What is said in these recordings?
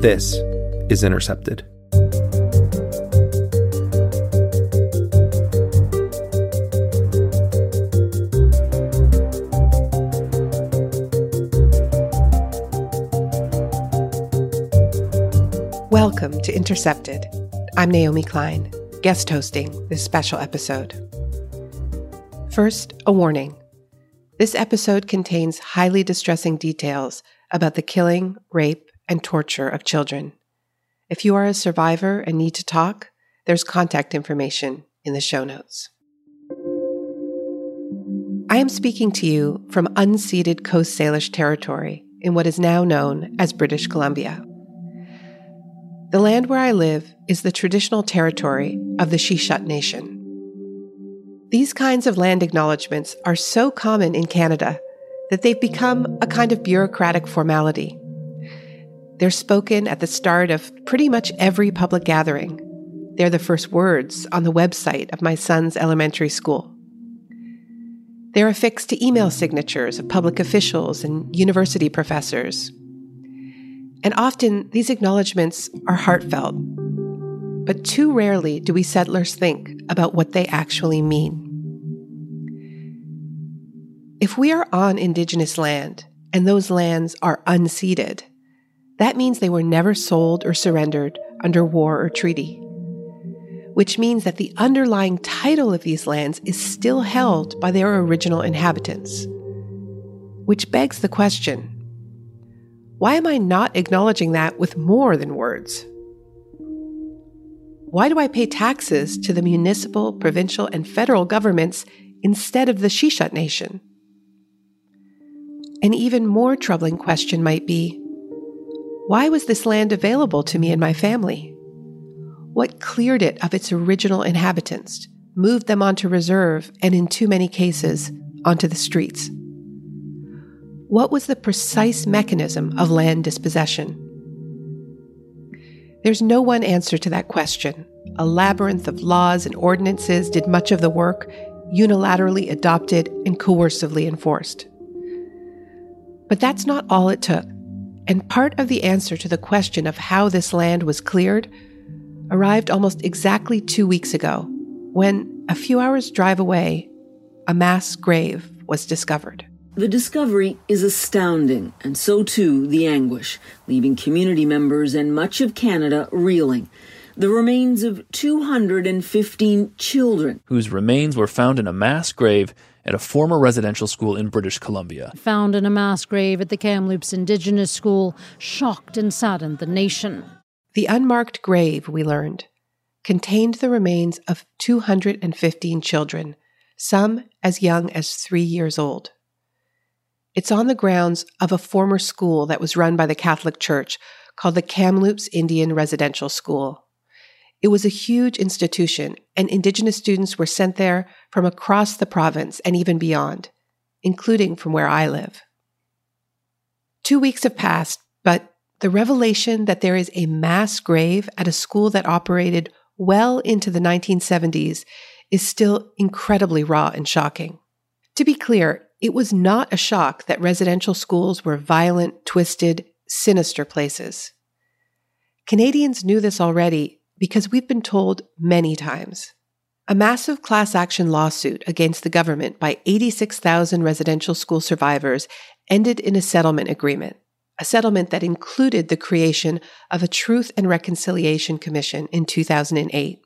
This is Intercepted. Welcome to Intercepted. I'm Naomi Klein, guest hosting this special episode. First, a warning. This episode contains highly distressing details about the killing, rape, and torture of children. If you are a survivor and need to talk, there's contact information in the show notes. I am speaking to you from unceded Coast Salish territory in what is now known as British Columbia. The land where I live is the traditional territory of the shíshálh Nation. These kinds of land acknowledgements are so common in Canada that they've become a kind of bureaucratic formality. They're spoken at the start of pretty much every public gathering. They're the first words on the website of my son's elementary school. They're affixed to email signatures of public officials and university professors. And often these acknowledgments are heartfelt. But too rarely do we settlers think about what they actually mean. If we are on Indigenous land and those lands are unceded, that means they were never sold or surrendered under war or treaty. Which means that the underlying title of these lands is still held by their original inhabitants. Which begs the question why am I not acknowledging that with more than words? Why do I pay taxes to the municipal, provincial, and federal governments instead of the shíshálh Nation? An even more troubling question might be why was this land available to me and my family? What cleared it of its original inhabitants, moved them onto reserve, and in too many cases, onto the streets? What was the precise mechanism of land dispossession? There's no one answer to that question. A labyrinth of laws and ordinances did much of the work, unilaterally adopted and coercively enforced. But that's not all it took. And part of the answer to the question of how this land was cleared arrived almost exactly two weeks ago, when, a few hours' drive away, a mass grave was discovered. The discovery is astounding, and so too the anguish, leaving community members and much of Canada reeling. The remains of 215 children, whose remains were found in a mass grave at a former residential school in British Columbia. Found in a mass grave at the Kamloops Indigenous School, shocked and saddened the nation. The unmarked grave, we learned, contained the remains of 215 children, some as young as three years old. It's on the grounds of a former school that was run by the Catholic Church called the Kamloops Indian Residential School. It was a huge institution, and Indigenous students were sent there from across the province and even beyond, including from where I live. Two weeks have passed, but the revelation that there is a mass grave at a school that operated well into the 1970s is still incredibly raw and shocking. To be clear, it was not a shock that residential schools were violent, twisted, sinister places. Canadians knew this already because we've been told many times. A massive class action lawsuit against the government by 86,000 residential school survivors ended in a settlement agreement, a settlement that included the creation of a Truth and Reconciliation Commission in 2008.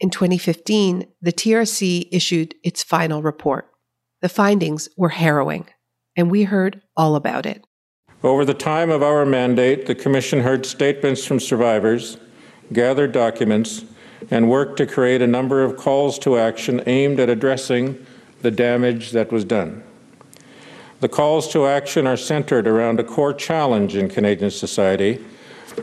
In 2015, the TRC issued its final report, The findings were harrowing, and we heard all about it. Over the time of our mandate, the Commission heard statements from survivors, gathered documents, and worked to create a number of calls to action aimed at addressing the damage that was done. The calls to action are centered around a core challenge in Canadian society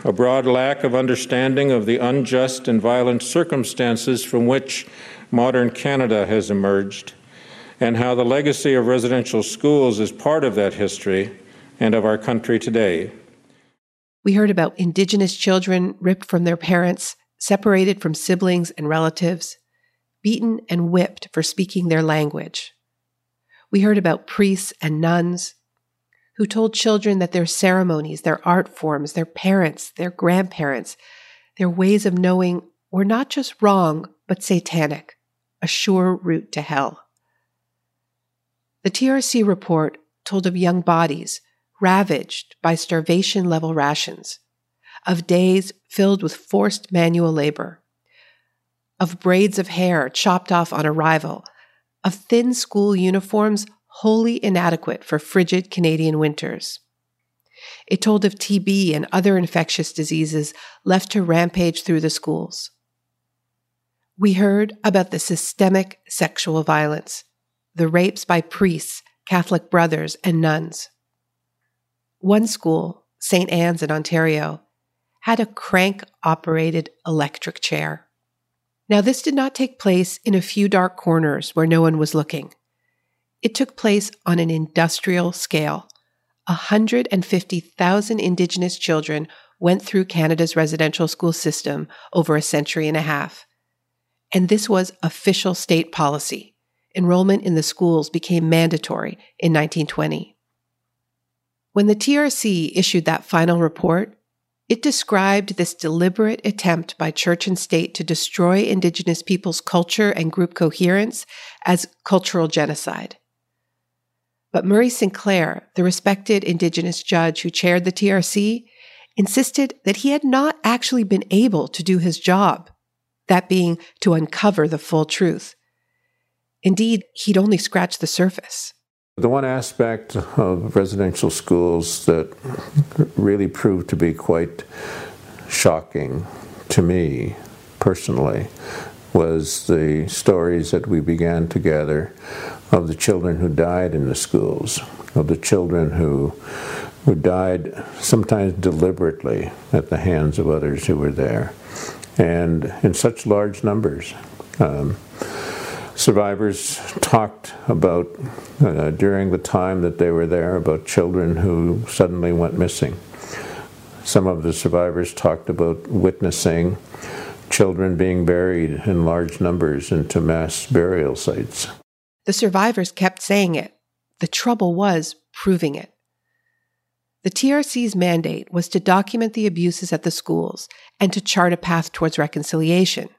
a broad lack of understanding of the unjust and violent circumstances from which modern Canada has emerged, and how the legacy of residential schools is part of that history and of our country today. We heard about Indigenous children ripped from their parents, separated from siblings and relatives, beaten and whipped for speaking their language. We heard about priests and nuns who told children that their ceremonies, their art forms, their parents, their grandparents, their ways of knowing were not just wrong, but satanic, a sure route to hell. The TRC report told of young bodies ravaged by starvation level rations, of days filled with forced manual labor, of braids of hair chopped off on arrival, of thin school uniforms wholly inadequate for frigid Canadian winters. It told of TB and other infectious diseases left to rampage through the schools. We heard about the systemic sexual violence, the rapes by priests, Catholic brothers, and nuns. One school, St. Anne's in Ontario, had a crank operated electric chair. Now, this did not take place in a few dark corners where no one was looking. It took place on an industrial scale. 150,000 Indigenous children went through Canada's residential school system over a century and a half. And this was official state policy. Enrollment in the schools became mandatory in 1920. When the TRC issued that final report, it described this deliberate attempt by church and state to destroy Indigenous peoples' culture and group coherence as cultural genocide. But Murray Sinclair, the respected Indigenous judge who chaired the TRC, insisted that he had not actually been able to do his job, that being to uncover the full truth. Indeed, he'd only scratched the surface. The one aspect of residential schools that really proved to be quite shocking to me personally was the stories that we began to gather of the children who died in the schools, of the children who, who died sometimes deliberately at the hands of others who were there, and in such large numbers. Um, survivors talked about uh, during the time that they were there about children who suddenly went missing. Some of the survivors talked about witnessing children being buried in large numbers into mass burial sites. The survivors kept saying it. The trouble was proving it. The TRC's mandate was to document the abuses at the schools and to chart a path towards reconciliation.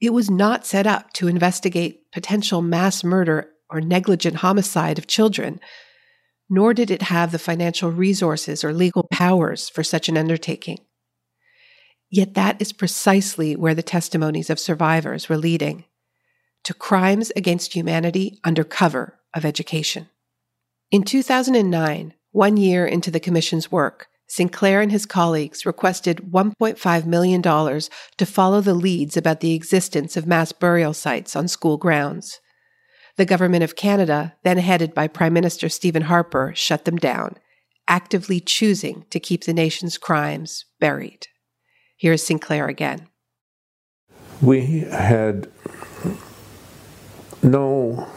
It was not set up to investigate potential mass murder or negligent homicide of children, nor did it have the financial resources or legal powers for such an undertaking. Yet that is precisely where the testimonies of survivors were leading to crimes against humanity under cover of education. In 2009, one year into the Commission's work, Sinclair and his colleagues requested $1.5 million to follow the leads about the existence of mass burial sites on school grounds. The Government of Canada, then headed by Prime Minister Stephen Harper, shut them down, actively choosing to keep the nation's crimes buried. Here's Sinclair again. We had no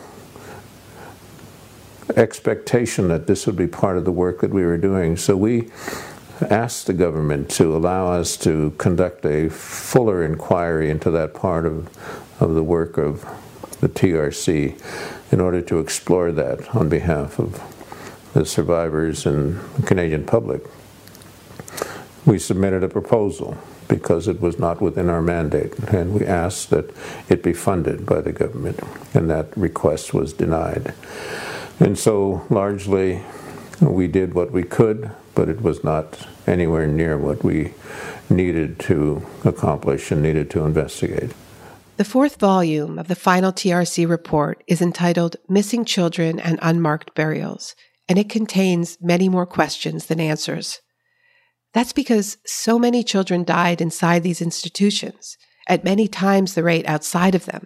expectation that this would be part of the work that we were doing. So we asked the government to allow us to conduct a fuller inquiry into that part of, of the work of the TRC in order to explore that on behalf of the survivors and the Canadian public. We submitted a proposal because it was not within our mandate, and we asked that it be funded by the government, and that request was denied. And so, largely, we did what we could, but it was not anywhere near what we needed to accomplish and needed to investigate. The fourth volume of the final TRC report is entitled Missing Children and Unmarked Burials, and it contains many more questions than answers. That's because so many children died inside these institutions, at many times the rate outside of them,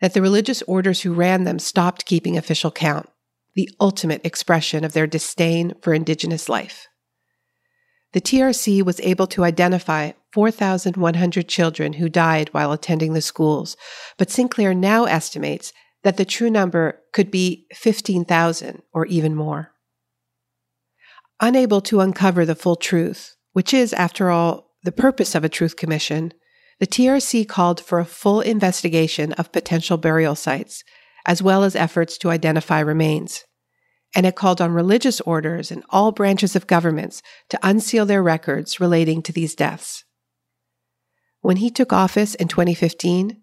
that the religious orders who ran them stopped keeping official count, the ultimate expression of their disdain for Indigenous life. The TRC was able to identify 4,100 children who died while attending the schools, but Sinclair now estimates that the true number could be 15,000 or even more. Unable to uncover the full truth, which is, after all, the purpose of a truth commission, the TRC called for a full investigation of potential burial sites, as well as efforts to identify remains and it called on religious orders and all branches of governments to unseal their records relating to these deaths. When he took office in 2015,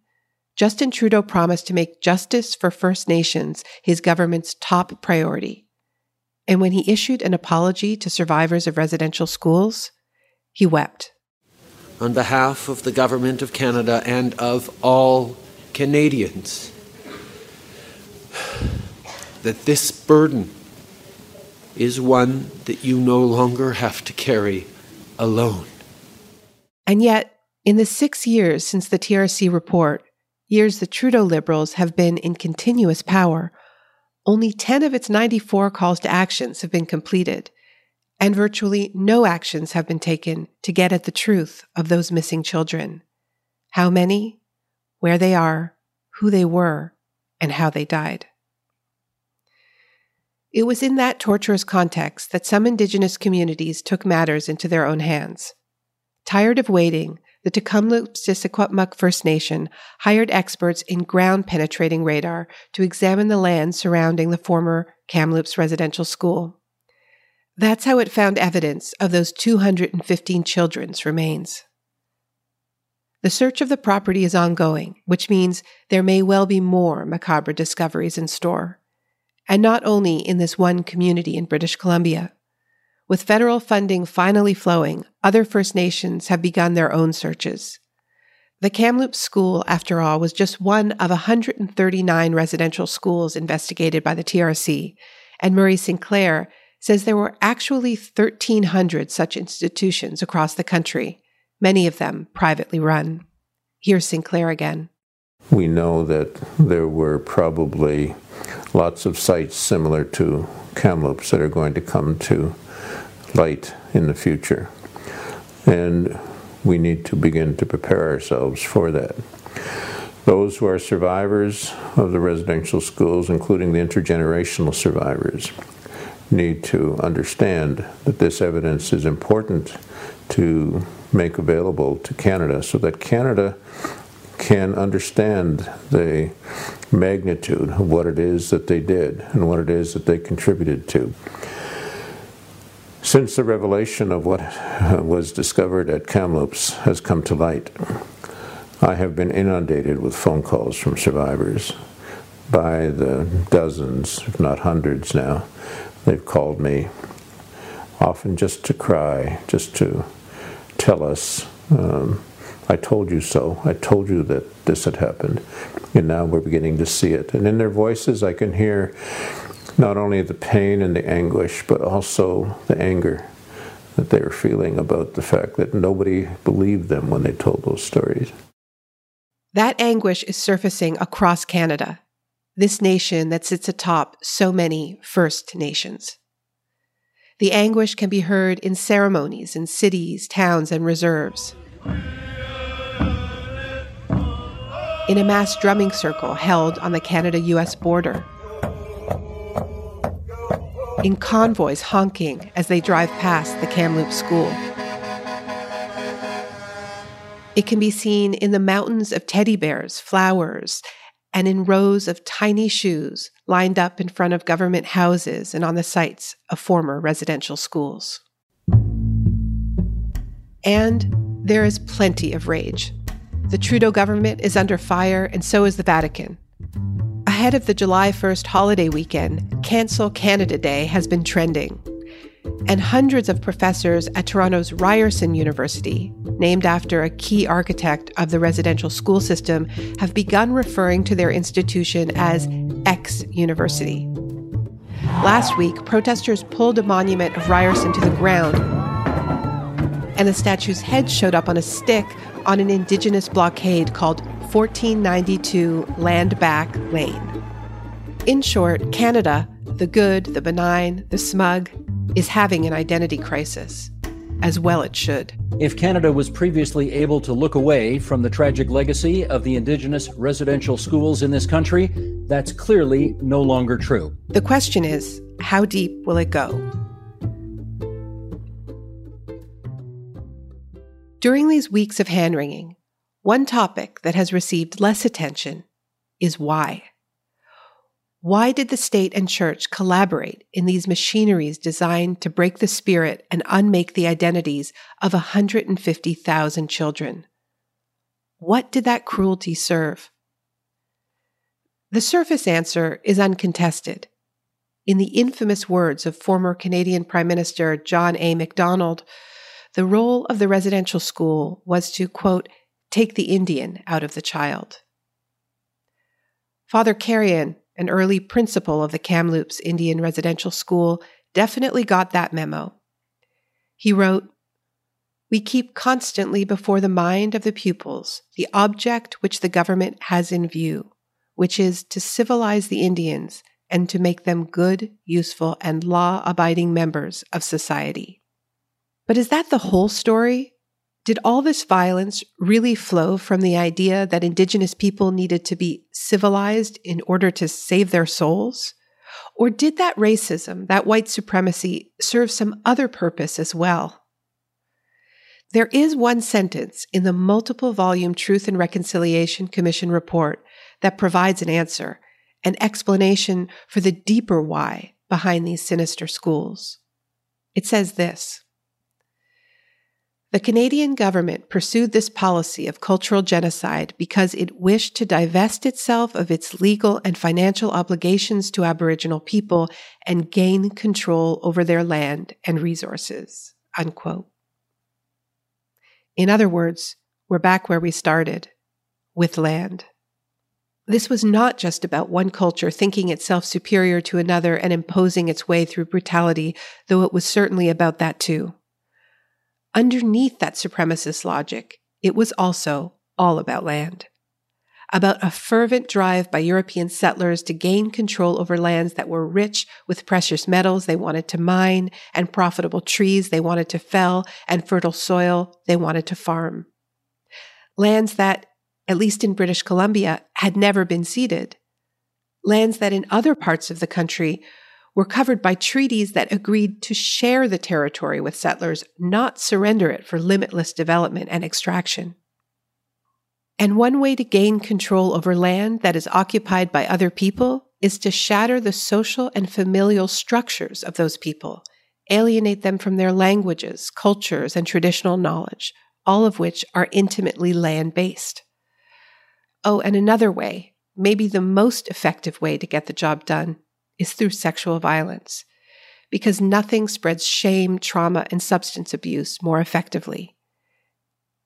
Justin Trudeau promised to make justice for First Nations his government's top priority. And when he issued an apology to survivors of residential schools, he wept. On behalf of the Government of Canada and of all Canadians, that this burden is one that you no longer have to carry alone. And yet, in the six years since the TRC report, years the Trudeau Liberals have been in continuous power, only 10 of its 94 calls to actions have been completed, and virtually no actions have been taken to get at the truth of those missing children. How many, where they are, who they were, and how they died. It was in that torturous context that some indigenous communities took matters into their own hands. Tired of waiting, the Tk'emlúps te First Nation hired experts in ground penetrating radar to examine the land surrounding the former Kamloops residential school. That's how it found evidence of those 215 children's remains. The search of the property is ongoing, which means there may well be more macabre discoveries in store and not only in this one community in British Columbia. With federal funding finally flowing, other First Nations have begun their own searches. The Kamloops School, after all, was just one of 139 residential schools investigated by the TRC, and Murray Sinclair says there were actually 1,300 such institutions across the country, many of them privately run. Here's Sinclair again. We know that there were probably lots of sites similar to Kamloops that are going to come to light in the future. And we need to begin to prepare ourselves for that. Those who are survivors of the residential schools, including the intergenerational survivors, need to understand that this evidence is important to make available to Canada so that Canada can understand the magnitude of what it is that they did and what it is that they contributed to. Since the revelation of what was discovered at Kamloops has come to light, I have been inundated with phone calls from survivors by the dozens, if not hundreds now. They've called me, often just to cry, just to tell us um, I told you so. I told you that this had happened. And now we're beginning to see it. And in their voices, I can hear not only the pain and the anguish, but also the anger that they were feeling about the fact that nobody believed them when they told those stories. That anguish is surfacing across Canada, this nation that sits atop so many First Nations. The anguish can be heard in ceremonies in cities, towns, and reserves in a mass drumming circle held on the Canada US border. In convoys honking as they drive past the Kamloops School. It can be seen in the mountains of teddy bears, flowers, and in rows of tiny shoes lined up in front of government houses and on the sites of former residential schools. And there is plenty of rage the Trudeau government is under fire, and so is the Vatican. Ahead of the July 1st holiday weekend, Cancel Canada Day has been trending. And hundreds of professors at Toronto's Ryerson University, named after a key architect of the residential school system, have begun referring to their institution as X University. Last week, protesters pulled a monument of Ryerson to the ground, and the statue's head showed up on a stick on an indigenous blockade called 1492 Land Back Lane. In short, Canada, the good, the benign, the smug, is having an identity crisis. As well it should. If Canada was previously able to look away from the tragic legacy of the Indigenous residential schools in this country, that's clearly no longer true. The question is how deep will it go? During these weeks of hand wringing, one topic that has received less attention is why. Why did the state and church collaborate in these machineries designed to break the spirit and unmake the identities of 150,000 children? What did that cruelty serve? The surface answer is uncontested. In the infamous words of former Canadian Prime Minister John A. Macdonald, the role of the residential school was to, quote, take the Indian out of the child. Father Carion, an early principal of the Kamloops Indian Residential School, definitely got that memo. He wrote, We keep constantly before the mind of the pupils the object which the government has in view, which is to civilize the Indians and to make them good, useful, and law abiding members of society. But is that the whole story? Did all this violence really flow from the idea that Indigenous people needed to be civilized in order to save their souls? Or did that racism, that white supremacy, serve some other purpose as well? There is one sentence in the multiple volume Truth and Reconciliation Commission report that provides an answer, an explanation for the deeper why behind these sinister schools. It says this the Canadian government pursued this policy of cultural genocide because it wished to divest itself of its legal and financial obligations to Aboriginal people and gain control over their land and resources. Unquote. In other words, we're back where we started with land. This was not just about one culture thinking itself superior to another and imposing its way through brutality, though it was certainly about that too. Underneath that supremacist logic, it was also all about land. About a fervent drive by European settlers to gain control over lands that were rich with precious metals they wanted to mine, and profitable trees they wanted to fell, and fertile soil they wanted to farm. Lands that, at least in British Columbia, had never been ceded. Lands that in other parts of the country were covered by treaties that agreed to share the territory with settlers, not surrender it for limitless development and extraction. And one way to gain control over land that is occupied by other people is to shatter the social and familial structures of those people, alienate them from their languages, cultures, and traditional knowledge, all of which are intimately land based. Oh, and another way, maybe the most effective way to get the job done, is through sexual violence, because nothing spreads shame, trauma, and substance abuse more effectively.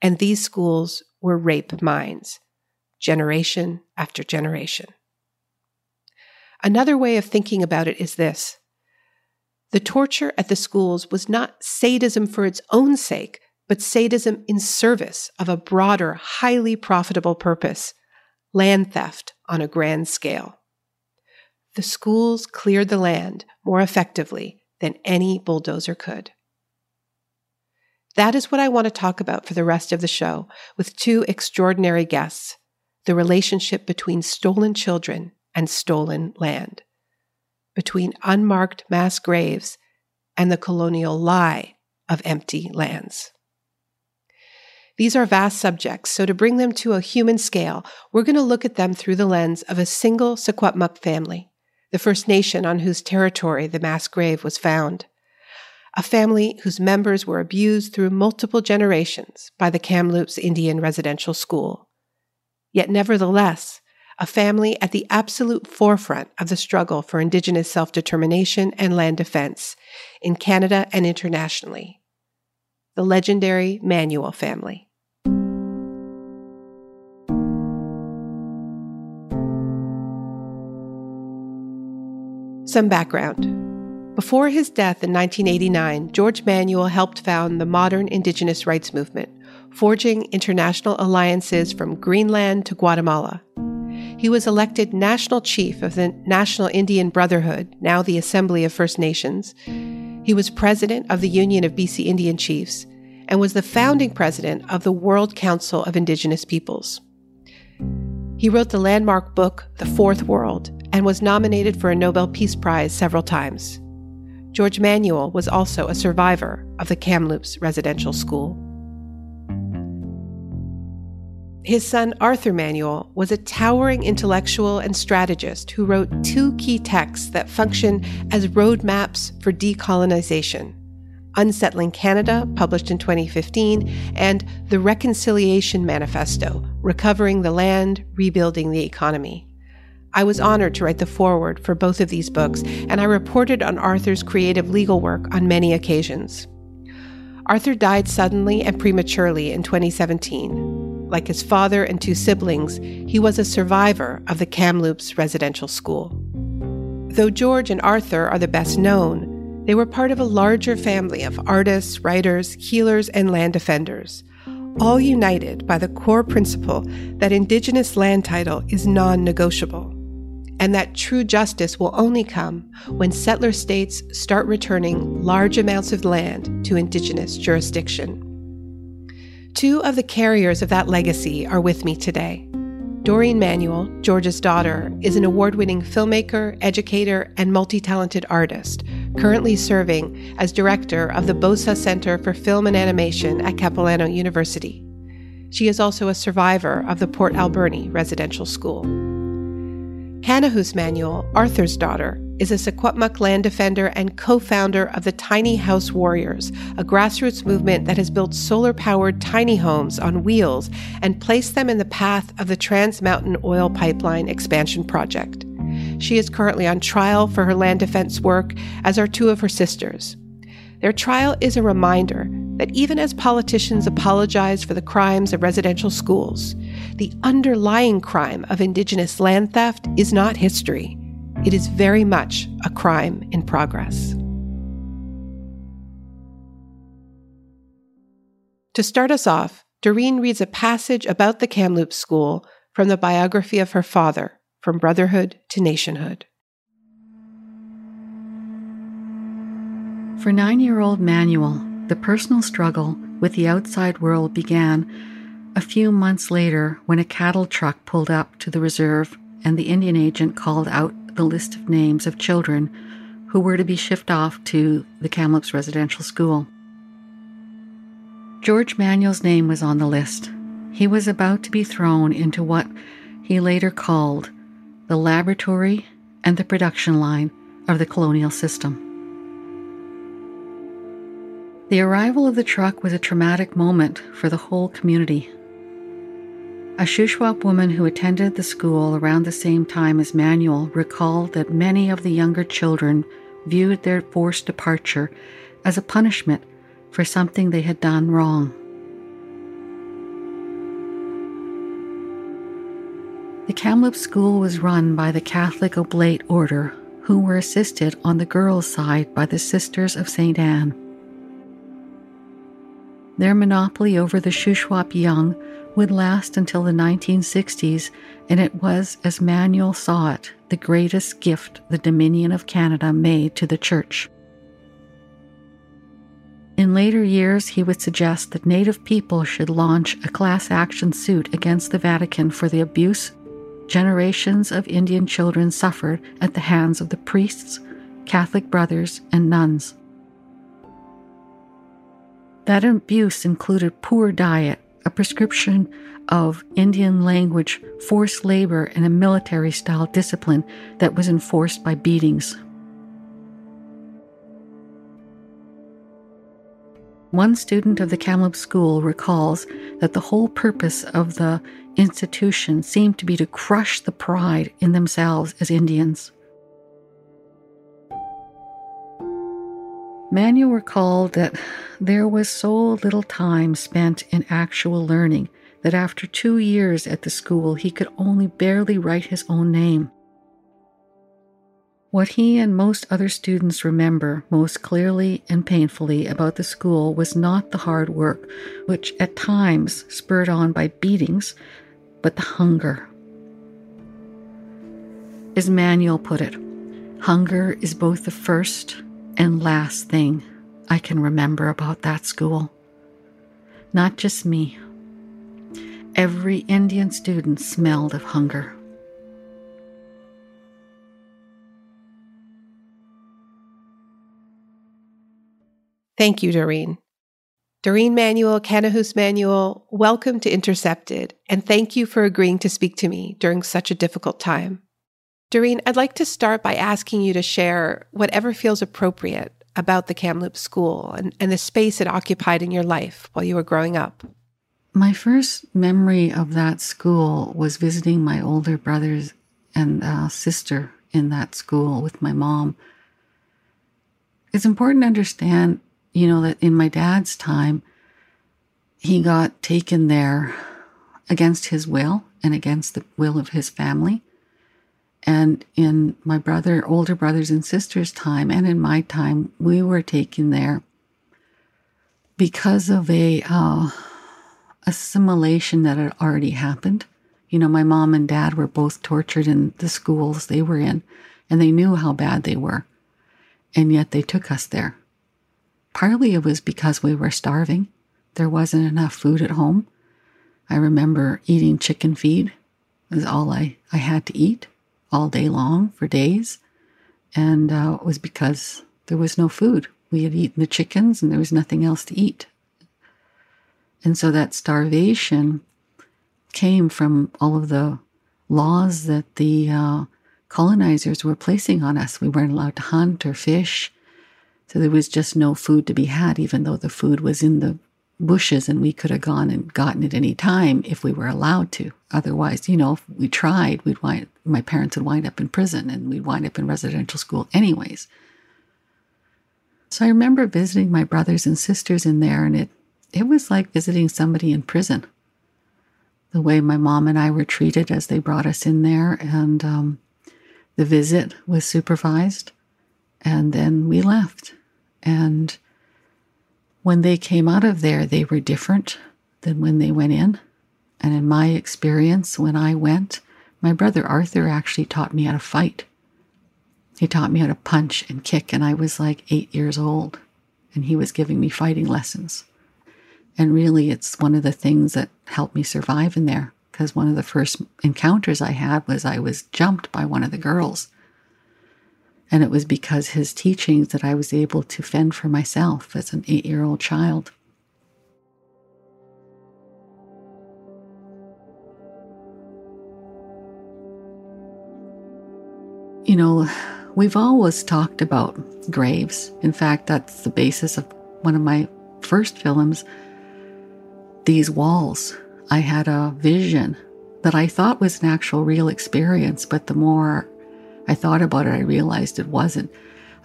And these schools were rape mines, generation after generation. Another way of thinking about it is this the torture at the schools was not sadism for its own sake, but sadism in service of a broader, highly profitable purpose land theft on a grand scale the schools cleared the land more effectively than any bulldozer could. That is what I want to talk about for the rest of the show with two extraordinary guests the relationship between stolen children and stolen land, between unmarked mass graves and the colonial lie of empty lands. These are vast subjects, so to bring them to a human scale, we're going to look at them through the lens of a single Secwepemc family the First Nation on whose territory the mass grave was found. A family whose members were abused through multiple generations by the Kamloops Indian Residential School. Yet, nevertheless, a family at the absolute forefront of the struggle for Indigenous self determination and land defense in Canada and internationally. The legendary Manuel family. Some background. Before his death in 1989, George Manuel helped found the modern indigenous rights movement, forging international alliances from Greenland to Guatemala. He was elected national chief of the National Indian Brotherhood, now the Assembly of First Nations. He was president of the Union of BC Indian Chiefs and was the founding president of the World Council of Indigenous Peoples. He wrote the landmark book, The Fourth World, and was nominated for a Nobel Peace Prize several times. George Manuel was also a survivor of the Kamloops Residential School. His son, Arthur Manuel, was a towering intellectual and strategist who wrote two key texts that function as roadmaps for decolonization Unsettling Canada, published in 2015, and The Reconciliation Manifesto Recovering the Land, Rebuilding the Economy. I was honored to write the foreword for both of these books, and I reported on Arthur's creative legal work on many occasions. Arthur died suddenly and prematurely in 2017. Like his father and two siblings, he was a survivor of the Kamloops residential school. Though George and Arthur are the best known, they were part of a larger family of artists, writers, healers, and land defenders, all united by the core principle that Indigenous land title is non negotiable and that true justice will only come when settler states start returning large amounts of land to Indigenous jurisdiction. Two of the carriers of that legacy are with me today. Doreen Manuel, George's daughter, is an award winning filmmaker, educator, and multi talented artist, currently serving as director of the Bosa Center for Film and Animation at Capilano University. She is also a survivor of the Port Alberni Residential School. Kanahus Manuel, Arthur's daughter, is a Secwepemc land defender and co founder of the Tiny House Warriors, a grassroots movement that has built solar powered tiny homes on wheels and placed them in the path of the Trans Mountain Oil Pipeline expansion project. She is currently on trial for her land defense work, as are two of her sisters. Their trial is a reminder that even as politicians apologize for the crimes of residential schools, the underlying crime of Indigenous land theft is not history. It is very much a crime in progress. To start us off, Doreen reads a passage about the Kamloops School from the biography of her father, From Brotherhood to Nationhood. For nine year old Manuel, the personal struggle with the outside world began a few months later when a cattle truck pulled up to the reserve and the Indian agent called out the list of names of children who were to be shipped off to the Kamloops Residential School. George Manuel's name was on the list. He was about to be thrown into what he later called the laboratory and the production line of the colonial system. The arrival of the truck was a traumatic moment for the whole community. A Shuswap woman who attended the school around the same time as Manuel recalled that many of the younger children viewed their forced departure as a punishment for something they had done wrong. The Kamloops school was run by the Catholic Oblate Order, who were assisted on the girls' side by the Sisters of St. Anne. Their monopoly over the Shuswap young would last until the 1960s, and it was, as Manuel saw it, the greatest gift the Dominion of Canada made to the Church. In later years, he would suggest that Native people should launch a class action suit against the Vatican for the abuse generations of Indian children suffered at the hands of the priests, Catholic brothers, and nuns. That abuse included poor diet, a prescription of Indian language, forced labor, and a military style discipline that was enforced by beatings. One student of the Kamloops School recalls that the whole purpose of the institution seemed to be to crush the pride in themselves as Indians. Manuel recalled that there was so little time spent in actual learning that after two years at the school, he could only barely write his own name. What he and most other students remember most clearly and painfully about the school was not the hard work, which at times spurred on by beatings, but the hunger. As Manuel put it, hunger is both the first and last thing I can remember about that school. Not just me. Every Indian student smelled of hunger. Thank you, Doreen. Doreen Manuel, Kanahus Manuel, welcome to Intercepted, and thank you for agreeing to speak to me during such a difficult time. Doreen, I'd like to start by asking you to share whatever feels appropriate about the Kamloops School and, and the space it occupied in your life while you were growing up. My first memory of that school was visiting my older brothers and uh, sister in that school with my mom. It's important to understand you know, that in my dad's time, he got taken there against his will and against the will of his family. And in my brother, older brothers and sisters' time, and in my time, we were taken there because of a uh, assimilation that had already happened. You know, my mom and dad were both tortured in the schools they were in, and they knew how bad they were. And yet they took us there. Partly it was because we were starving. There wasn't enough food at home. I remember eating chicken feed. Was all I, I had to eat all day long for days. And uh, it was because there was no food. We had eaten the chickens and there was nothing else to eat. And so that starvation came from all of the laws that the uh, colonizers were placing on us. We weren't allowed to hunt or fish. So there was just no food to be had, even though the food was in the bushes and we could have gone and gotten it any time if we were allowed to. Otherwise, you know, if we tried, we'd wind, my parents would wind up in prison and we'd wind up in residential school anyways. So I remember visiting my brothers and sisters in there, and it, it was like visiting somebody in prison. The way my mom and I were treated as they brought us in there, and um, the visit was supervised. And then we left. And when they came out of there, they were different than when they went in. And in my experience, when I went, my brother Arthur actually taught me how to fight. He taught me how to punch and kick, and I was like eight years old, and he was giving me fighting lessons. And really, it's one of the things that helped me survive in there because one of the first encounters I had was I was jumped by one of the girls and it was because his teachings that I was able to fend for myself as an eight year old child. You know, we've always talked about graves. In fact, that's the basis of one of my first films. These walls. I had a vision that I thought was an actual real experience, but the more I thought about it, I realized it wasn't.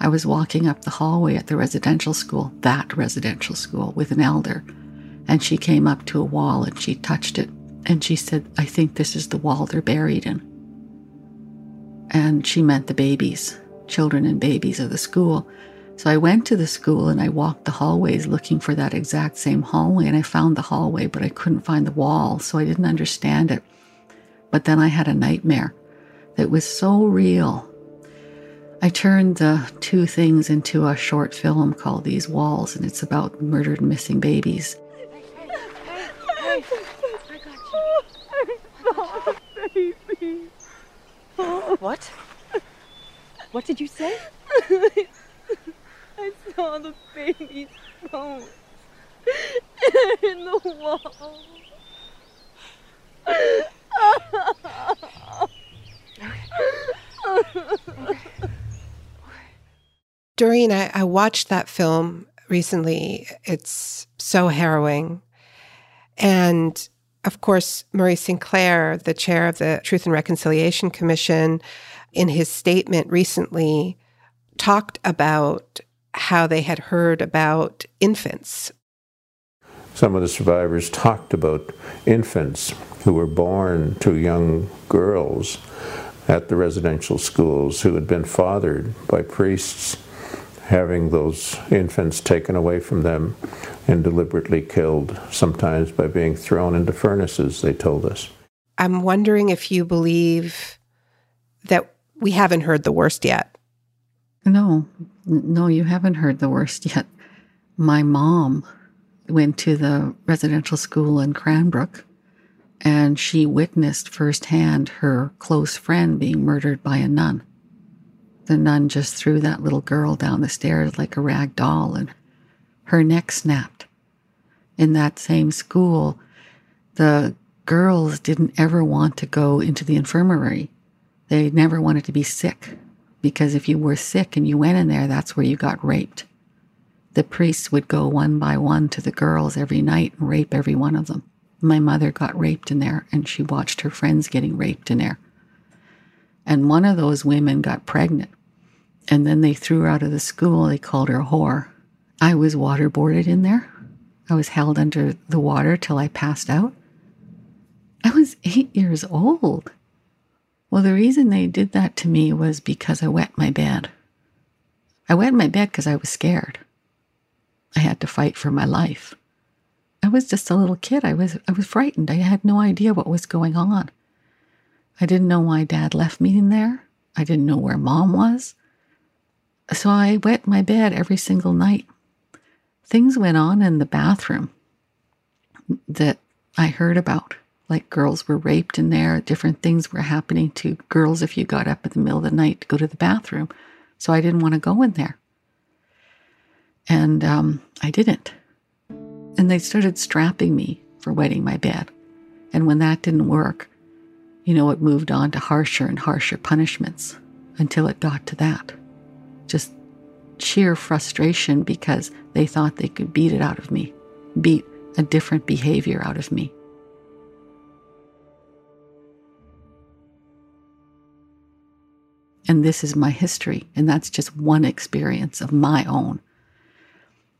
I was walking up the hallway at the residential school, that residential school, with an elder, and she came up to a wall and she touched it and she said, I think this is the wall they're buried in. And she meant the babies, children and babies of the school. So I went to the school and I walked the hallways looking for that exact same hallway. And I found the hallway, but I couldn't find the wall. So I didn't understand it. But then I had a nightmare that was so real. I turned the two things into a short film called These Walls, and it's about murdered missing babies. What? What did you say? I saw the baby's bones in the wall. Doreen, I, I watched that film recently. It's so harrowing. And of course, Murray Sinclair, the chair of the Truth and Reconciliation Commission, in his statement recently talked about how they had heard about infants. Some of the survivors talked about infants who were born to young girls at the residential schools who had been fathered by priests having those infants taken away from them and deliberately killed, sometimes by being thrown into furnaces, they told us. I'm wondering if you believe that we haven't heard the worst yet. No, no, you haven't heard the worst yet. My mom went to the residential school in Cranbrook and she witnessed firsthand her close friend being murdered by a nun. The nun just threw that little girl down the stairs like a rag doll, and her neck snapped. In that same school, the girls didn't ever want to go into the infirmary. They never wanted to be sick, because if you were sick and you went in there, that's where you got raped. The priests would go one by one to the girls every night and rape every one of them. My mother got raped in there, and she watched her friends getting raped in there. And one of those women got pregnant. And then they threw her out of the school. They called her whore. I was waterboarded in there. I was held under the water till I passed out. I was eight years old. Well, the reason they did that to me was because I wet my bed. I wet my bed because I was scared. I had to fight for my life. I was just a little kid. I was I was frightened. I had no idea what was going on. I didn't know why dad left me in there. I didn't know where mom was. So I wet my bed every single night. Things went on in the bathroom that I heard about. Like girls were raped in there, different things were happening to girls if you got up in the middle of the night to go to the bathroom. So I didn't want to go in there. And um, I didn't. And they started strapping me for wetting my bed. And when that didn't work, you know, it moved on to harsher and harsher punishments until it got to that. Just sheer frustration because they thought they could beat it out of me, beat a different behavior out of me. And this is my history. And that's just one experience of my own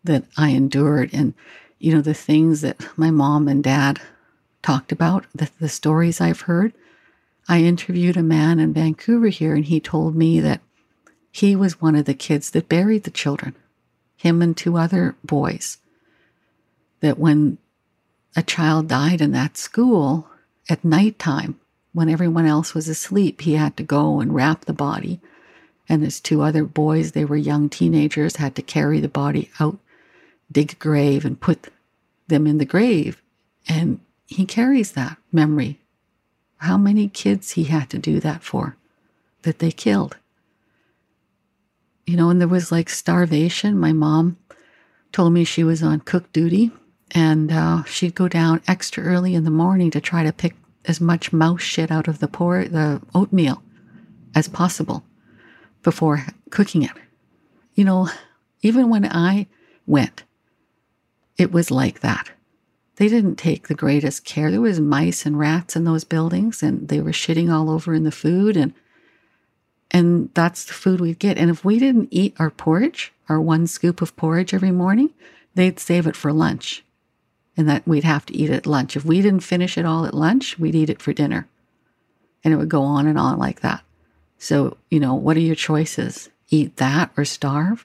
that I endured. And you know, the things that my mom and dad talked about, the, the stories I've heard. I interviewed a man in Vancouver here, and he told me that he was one of the kids that buried the children, him and two other boys. That when a child died in that school at nighttime, when everyone else was asleep, he had to go and wrap the body. And his two other boys, they were young teenagers, had to carry the body out dig a grave and put them in the grave. And he carries that memory. How many kids he had to do that for that they killed. You know, and there was like starvation. My mom told me she was on cook duty and uh, she'd go down extra early in the morning to try to pick as much mouse shit out of the por- the oatmeal as possible before cooking it. You know, even when I went, it was like that. They didn't take the greatest care. There was mice and rats in those buildings and they were shitting all over in the food and and that's the food we'd get. And if we didn't eat our porridge, our one scoop of porridge every morning, they'd save it for lunch. And that we'd have to eat it at lunch. If we didn't finish it all at lunch, we'd eat it for dinner. And it would go on and on like that. So, you know, what are your choices? Eat that or starve?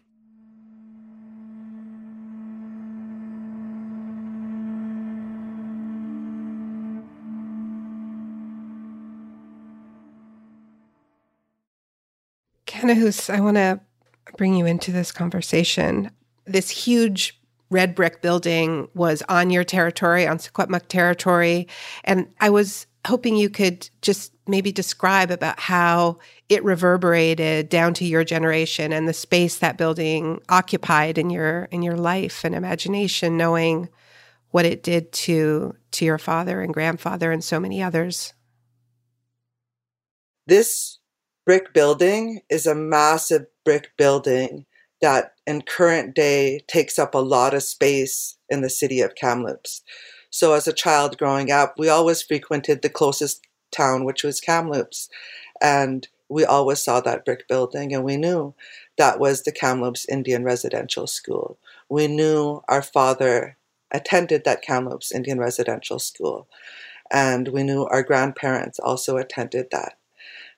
Kanahus, I want to bring you into this conversation. This huge red brick building was on your territory, on Secwepemc territory. And I was hoping you could just maybe describe about how it reverberated down to your generation and the space that building occupied in your in your life and imagination knowing what it did to to your father and grandfather and so many others this brick building is a massive brick building that in current day takes up a lot of space in the city of Kamloops. So as a child growing up, we always frequented the closest town, which was Kamloops. And we always saw that brick building and we knew that was the Kamloops Indian Residential School. We knew our father attended that Kamloops Indian Residential School. And we knew our grandparents also attended that.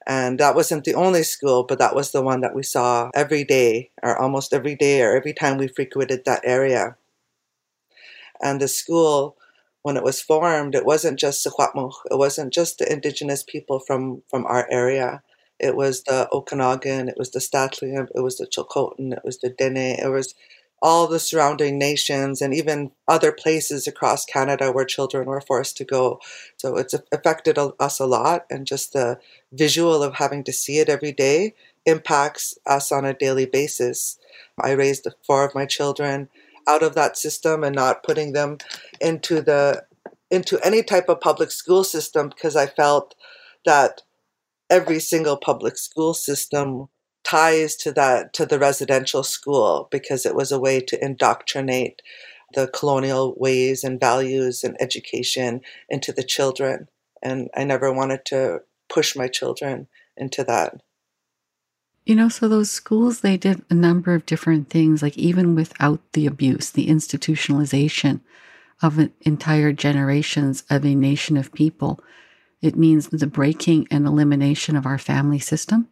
And that wasn't the only school, but that was the one that we saw every day, or almost every day, or every time we frequented that area. And the school, when it was formed, it wasn't just Secwepemc, it wasn't just the indigenous people from, from our area. It was the Okanagan, it was the St'át'imc, it was the Chilcotin, it was the Dene, it was all the surrounding nations and even other places across Canada where children were forced to go. So it's affected us a lot, and just the visual of having to see it every day impacts us on a daily basis. I raised four of my children out of that system and not putting them into the into any type of public school system because I felt that every single public school system ties to that to the residential school because it was a way to indoctrinate the colonial ways and values and education into the children. And i never wanted to push my children into that. You know so those schools they did a number of different things like even without the abuse the institutionalization of entire generations of a nation of people it means the breaking and elimination of our family system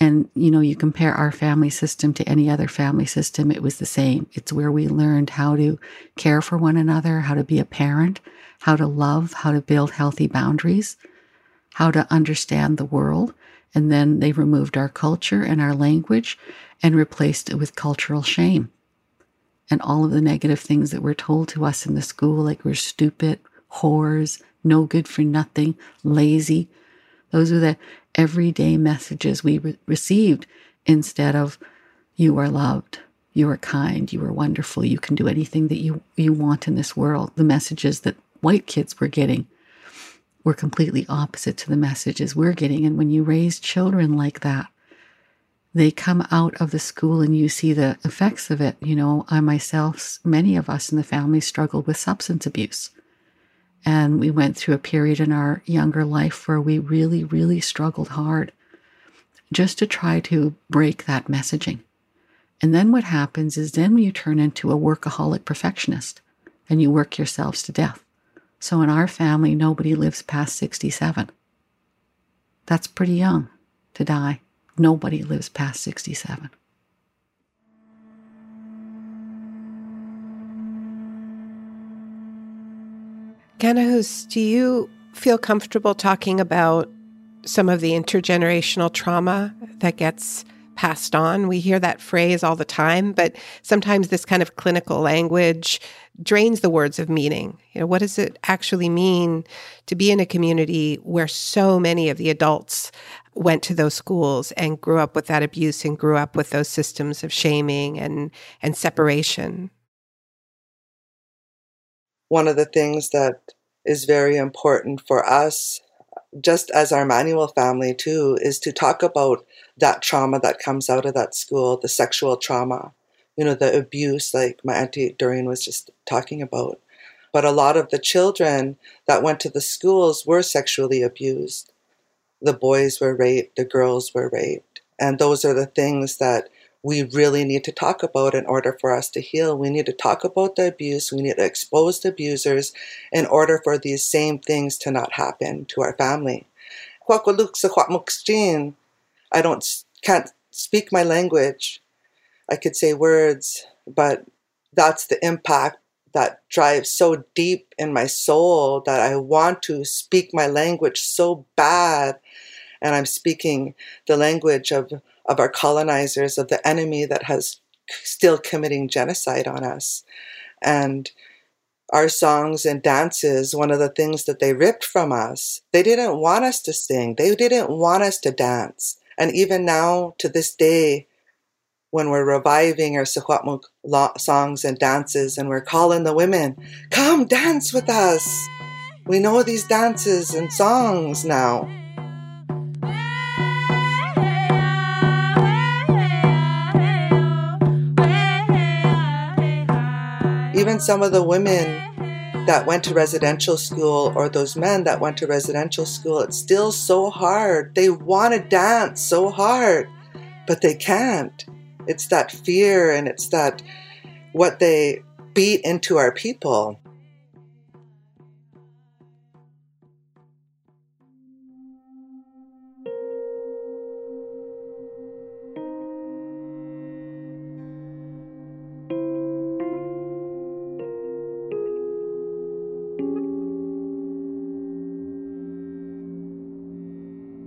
and, you know, you compare our family system to any other family system, it was the same. It's where we learned how to care for one another, how to be a parent, how to love, how to build healthy boundaries, how to understand the world. And then they removed our culture and our language and replaced it with cultural shame. And all of the negative things that were told to us in the school, like we're stupid, whores, no good for nothing, lazy. Those are the everyday messages we re- received instead of you are loved, you are kind, you are wonderful, you can do anything that you, you want in this world. The messages that white kids were getting were completely opposite to the messages we're getting. And when you raise children like that, they come out of the school and you see the effects of it. You know, I myself, many of us in the family struggled with substance abuse. And we went through a period in our younger life where we really, really struggled hard just to try to break that messaging. And then what happens is then you turn into a workaholic perfectionist and you work yourselves to death. So in our family, nobody lives past 67. That's pretty young to die. Nobody lives past 67. Kanahus, do you feel comfortable talking about some of the intergenerational trauma that gets passed on? We hear that phrase all the time, but sometimes this kind of clinical language drains the words of meaning. You know, what does it actually mean to be in a community where so many of the adults went to those schools and grew up with that abuse and grew up with those systems of shaming and and separation? One of the things that is very important for us, just as our Manuel family too, is to talk about that trauma that comes out of that school, the sexual trauma, you know, the abuse, like my auntie Doreen was just talking about. But a lot of the children that went to the schools were sexually abused. The boys were raped, the girls were raped. And those are the things that we really need to talk about in order for us to heal. We need to talk about the abuse. We need to expose the abusers in order for these same things to not happen to our family. I don't can't speak my language. I could say words, but that's the impact that drives so deep in my soul that I want to speak my language so bad. And I'm speaking the language of of our colonizers, of the enemy that has still committing genocide on us. And our songs and dances, one of the things that they ripped from us, they didn't want us to sing, they didn't want us to dance. And even now, to this day, when we're reviving our Secwepemc songs and dances and we're calling the women, come dance with us. We know these dances and songs now. Even some of the women that went to residential school or those men that went to residential school, it's still so hard. They want to dance so hard, but they can't. It's that fear and it's that what they beat into our people.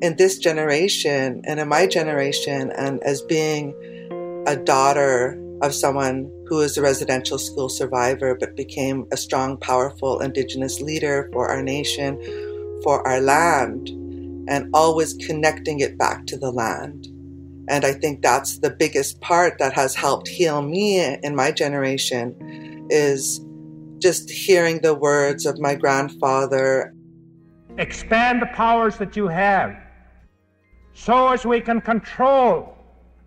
In this generation and in my generation, and as being a daughter of someone who is a residential school survivor but became a strong, powerful Indigenous leader for our nation, for our land, and always connecting it back to the land. And I think that's the biggest part that has helped heal me in my generation is just hearing the words of my grandfather. Expand the powers that you have so as we can control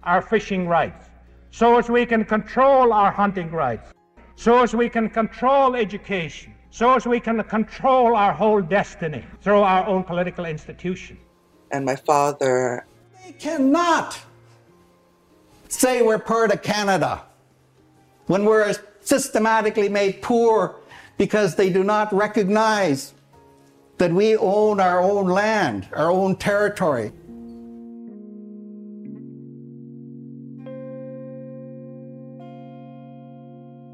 our fishing rights, so as we can control our hunting rights, so as we can control education, so as we can control our whole destiny through our own political institution. And my father. They cannot say we're part of Canada when we're systematically made poor because they do not recognize that we own our own land, our own territory.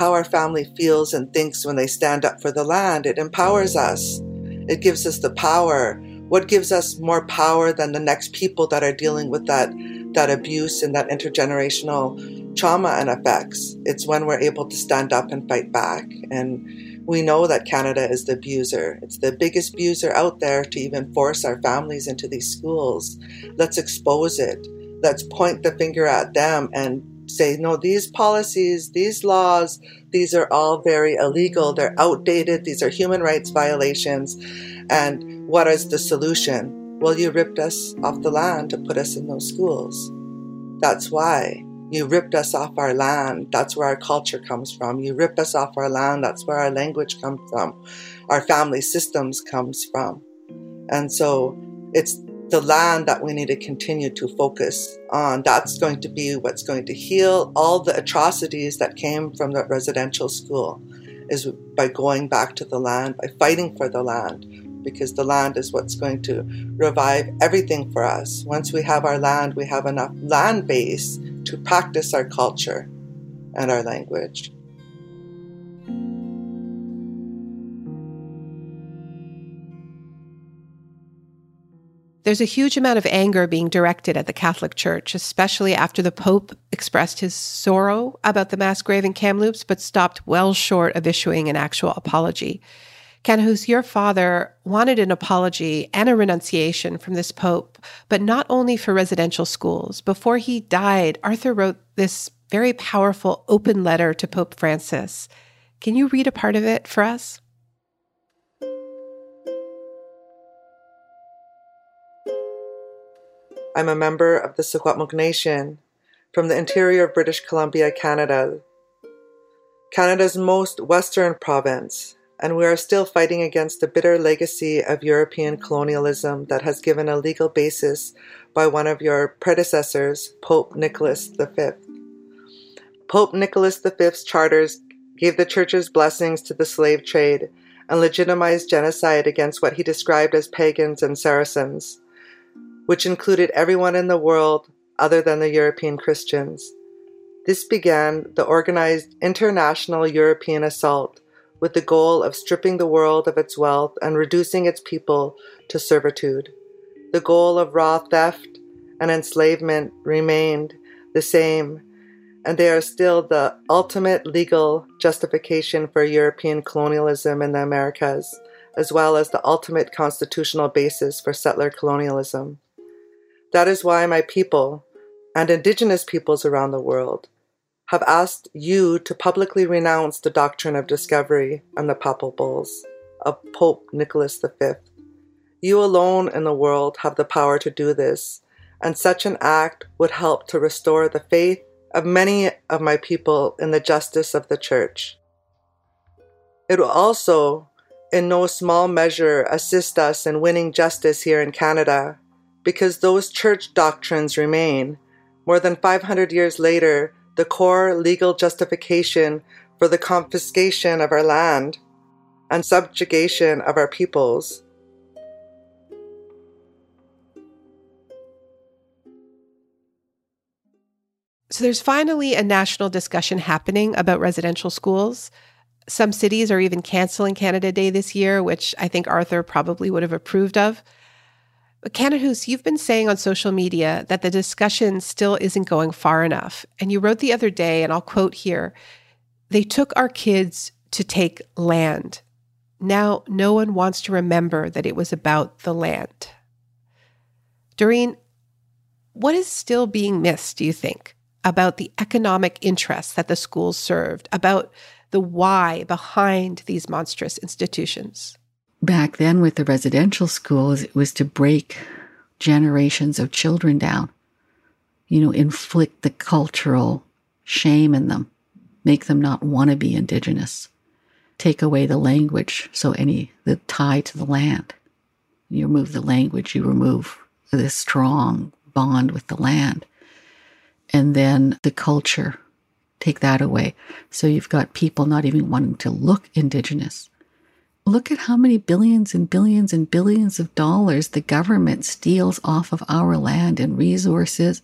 How our family feels and thinks when they stand up for the land, it empowers us. It gives us the power. What gives us more power than the next people that are dealing with that that abuse and that intergenerational trauma and effects. It's when we're able to stand up and fight back. And we know that Canada is the abuser. It's the biggest abuser out there to even force our families into these schools. Let's expose it. Let's point the finger at them and say, no, these policies, these laws, these are all very illegal. They're outdated. These are human rights violations. And what is the solution? Well, you ripped us off the land to put us in those schools. That's why. You ripped us off our land. That's where our culture comes from. You ripped us off our land. That's where our language comes from. Our family systems comes from. And so it's the land that we need to continue to focus on. That's going to be what's going to heal all the atrocities that came from the residential school is by going back to the land, by fighting for the land, because the land is what's going to revive everything for us. Once we have our land, we have enough land base to practice our culture and our language. There's a huge amount of anger being directed at the Catholic Church, especially after the Pope expressed his sorrow about the mass grave in Kamloops, but stopped well short of issuing an actual apology. Kanahus, your father wanted an apology and a renunciation from this pope, but not only for residential schools. Before he died, Arthur wrote this very powerful open letter to Pope Francis. Can you read a part of it for us? I'm a member of the Secwepemc Nation from the interior of British Columbia, Canada, Canada's most western province and we are still fighting against the bitter legacy of European colonialism that has given a legal basis by one of your predecessors, Pope Nicholas V. Pope Nicholas V's charters gave the church's blessings to the slave trade and legitimized genocide against what he described as pagans and Saracens, which included everyone in the world other than the European Christians. This began the organized international European assault with the goal of stripping the world of its wealth and reducing its people to servitude. The goal of raw theft and enslavement remained the same, and they are still the ultimate legal justification for European colonialism in the Americas, as well as the ultimate constitutional basis for settler colonialism. That is why my people, and indigenous peoples around the world, have asked you to publicly renounce the doctrine of discovery and the papal bulls of Pope Nicholas V. You alone in the world have the power to do this, and such an act would help to restore the faith of many of my people in the justice of the Church. It will also, in no small measure, assist us in winning justice here in Canada, because those church doctrines remain. More than 500 years later, the core legal justification for the confiscation of our land and subjugation of our peoples. So there's finally a national discussion happening about residential schools. Some cities are even canceling Canada Day this year, which I think Arthur probably would have approved of. But Kanahus, you've been saying on social media that the discussion still isn't going far enough. And you wrote the other day, and I'll quote here they took our kids to take land. Now no one wants to remember that it was about the land. Doreen, what is still being missed, do you think, about the economic interests that the schools served, about the why behind these monstrous institutions? Back then, with the residential schools, it was to break generations of children down, you know, inflict the cultural shame in them, make them not want to be Indigenous, take away the language, so any the tie to the land. You remove the language, you remove this strong bond with the land. And then the culture, take that away. So you've got people not even wanting to look Indigenous. Look at how many billions and billions and billions of dollars the government steals off of our land in resources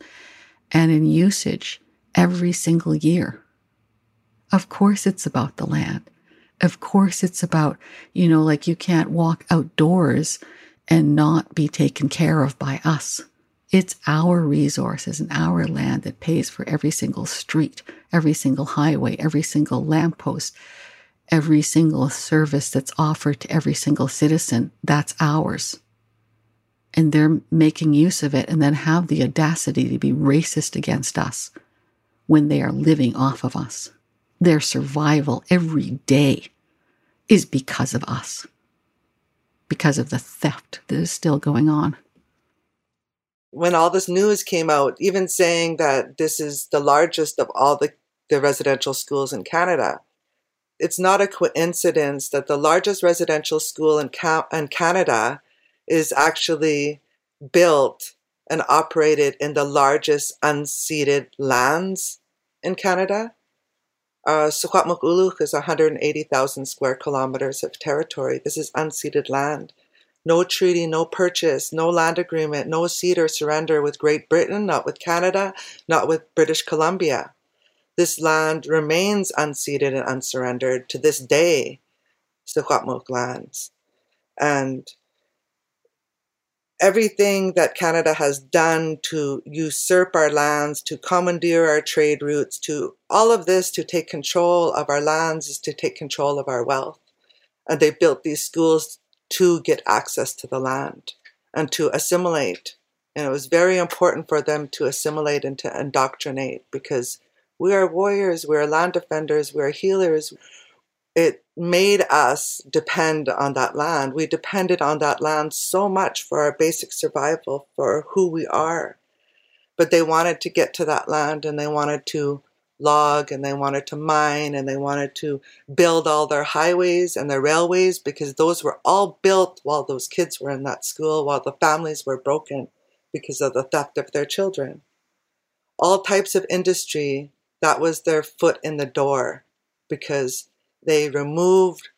and in usage every single year. Of course, it's about the land. Of course, it's about, you know, like you can't walk outdoors and not be taken care of by us. It's our resources and our land that pays for every single street, every single highway, every single lamppost, every single service that's offered to every single citizen. That's ours. And they're making use of it and then have the audacity to be racist against us when they are living off of us. Their survival every day is because of us, because of the theft that is still going on when all this news came out, even saying that this is the largest of all the, the residential schools in Canada, it's not a coincidence that the largest residential school in, Ca- in Canada is actually built and operated in the largest unceded lands in Canada. Uh, is 180,000 square kilometers of territory. This is unceded land. No treaty, no purchase, no land agreement, no cede or surrender with Great Britain, not with Canada, not with British Columbia. This land remains unceded and unsurrendered to this day, Secwepemc lands. And everything that Canada has done to usurp our lands, to commandeer our trade routes, to all of this to take control of our lands is to take control of our wealth. And they built these schools to get access to the land and to assimilate. And it was very important for them to assimilate and to indoctrinate because we are warriors, we are land defenders, we are healers. It made us depend on that land. We depended on that land so much for our basic survival, for who we are. But they wanted to get to that land and they wanted to log and they wanted to mine and they wanted to build all their highways and their railways because those were all built while those kids were in that school, while the families were broken because of the theft of their children. All types of industry, that was their foot in the door because they removed